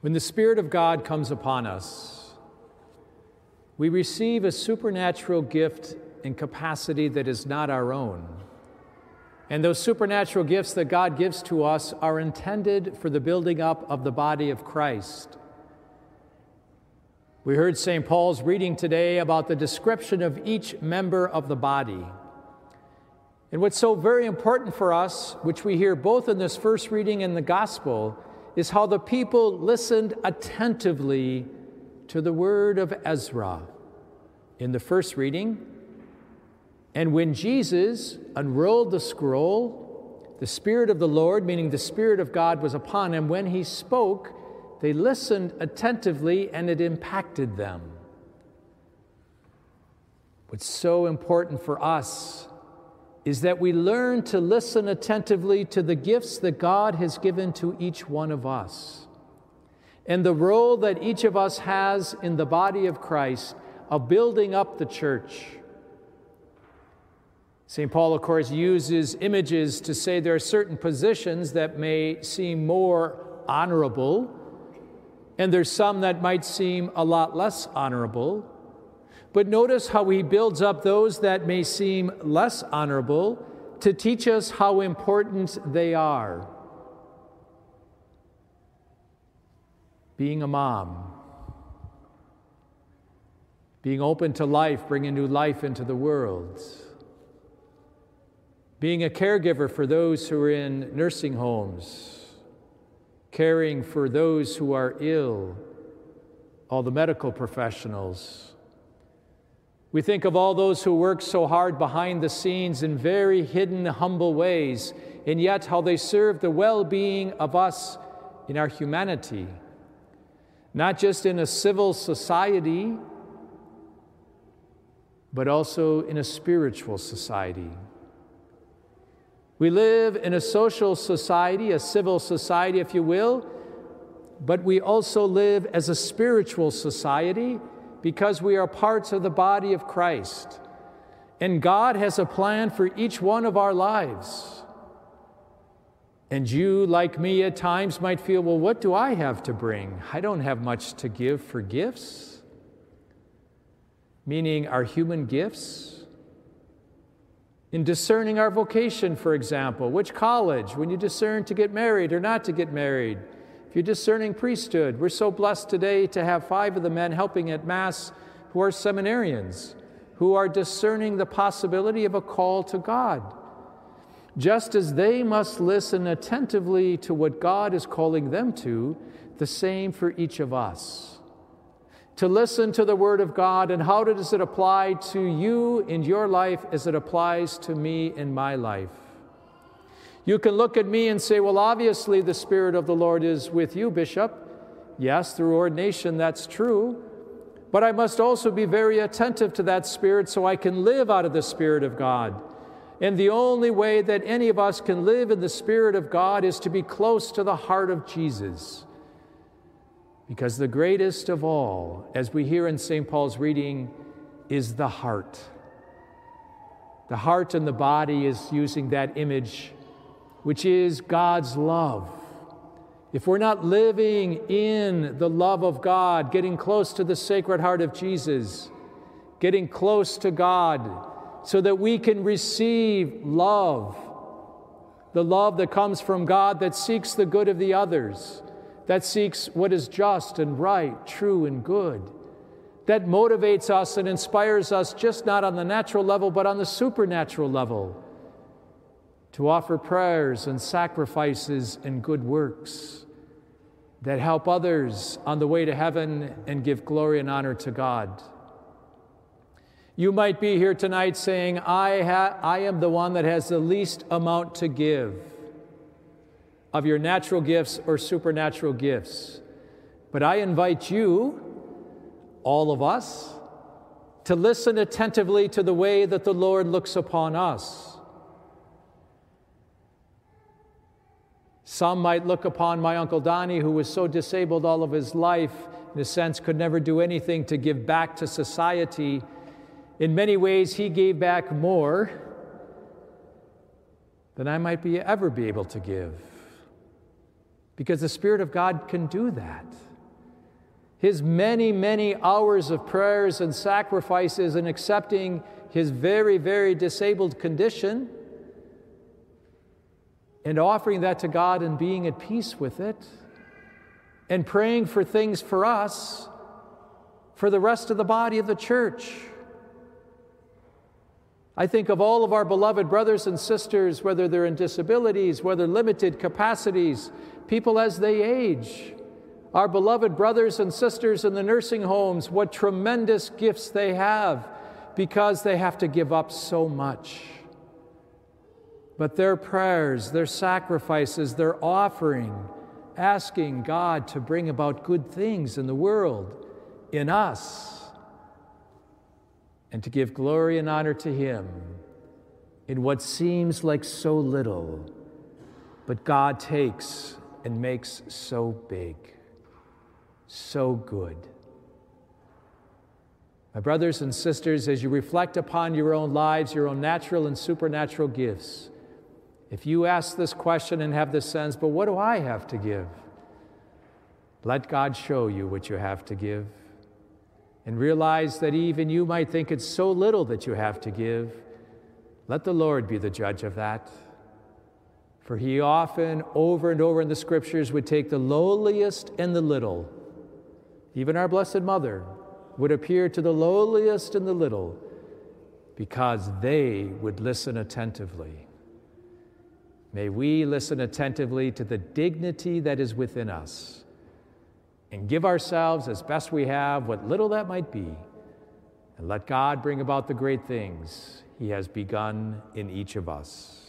When the Spirit of God comes upon us, we receive a supernatural gift and capacity that is not our own. And those supernatural gifts that God gives to us are intended for the building up of the body of Christ. We heard St. Paul's reading today about the description of each member of the body. And what's so very important for us, which we hear both in this first reading and the gospel, is how the people listened attentively to the word of Ezra. In the first reading, and when Jesus unrolled the scroll, the Spirit of the Lord, meaning the Spirit of God, was upon him. When he spoke, they listened attentively and it impacted them. What's so important for us is that we learn to listen attentively to the gifts that God has given to each one of us and the role that each of us has in the body of Christ of building up the church. St. Paul, of course, uses images to say there are certain positions that may seem more honorable, and there's some that might seem a lot less honorable. But notice how he builds up those that may seem less honorable to teach us how important they are. Being a mom, being open to life, bringing new life into the world, being a caregiver for those who are in nursing homes, caring for those who are ill, all the medical professionals we think of all those who work so hard behind the scenes in very hidden, humble ways, and yet how they serve the well being of us in our humanity, not just in a civil society, but also in a spiritual society. We live in a social society, a civil society, if you will, but we also live as a spiritual society because we are parts of the body of Christ. And God has a plan for each one of our lives. And you, like me, at times might feel, well, what do I have to bring? I don't have much to give for gifts. Meaning our human gifts. In discerning our vocation, for example, which college, when you discern to get married or not to get married, if you're discerning priesthood, we're so blessed today to have five of the men helping at Mass who are seminarians, who are discerning the possibility of a call to God. Just as they must listen attentively to what God is calling them to, the same for each of us. To listen to the Word of God and how does it apply to you in your life as it applies to me in my life. You can look at me and say, well, obviously the Spirit of the Lord is with you, Bishop. Yes, through ordination, that's true. But I must also be very attentive to that Spirit so I can live out of the Spirit of God. And the only way that any of us can live in the Spirit of God is to be close to the heart of Jesus. Because the greatest of all, as we hear in St. Paul's reading, is the heart. The heart and the body is using that image which is God's love. If we're not living in the love of God, getting close to the Sacred Heart of Jesus, getting close to God, so that we can receive love, the love that comes from God that seeks the good of the others, that seeks what is just and right, true and good, that motivates us and inspires us just not on the natural level, but on the supernatural level to offer prayers and sacrifices and good works that help others on the way to heaven and give glory and honor to God. You might be here tonight saying, I, ha- I am the one that has the least amount to give of your natural gifts or supernatural gifts. But I invite you, all of us, to listen attentively to the way that the Lord looks upon us. Some might look upon my Uncle Donnie, who was so disabled all of his life, in a sense, could never do anything to give back to society. In many ways, he gave back more than I might be, ever be able to give. Because the Spirit of God can do that. his many, many hours of prayers and sacrifices and accepting his very, very disabled condition and offering that to God and being at peace with it and praying for things for us, for the rest of the body of the church. I think of all of our beloved brothers and sisters, whether they're in disabilities, whether limited capacities, people as they age, our beloved brothers and sisters in the nursing homes, what tremendous gifts they have because they have to give up so much. But their prayers, their sacrifices, their offering, asking God to bring about good things in the world, in us, and to give glory and honor to Him in what seems like so little, but God takes and makes so big, so good. My brothers and sisters, as you reflect upon your own lives, your own natural and supernatural gifts, if you ask this question and have this sense, but what do I have to give? Let God show you what you have to give. And realize that even you might think it's so little that you have to give. Let the Lord be the judge of that. For he often, over and over in the scriptures, would take the lowliest and the little. Even our Blessed Mother would appear to the lowliest and the little because they would listen attentively. May we listen attentively to the dignity that is within us and give ourselves as best we have, what little that might be, and let God bring about the great things He has begun in each of us.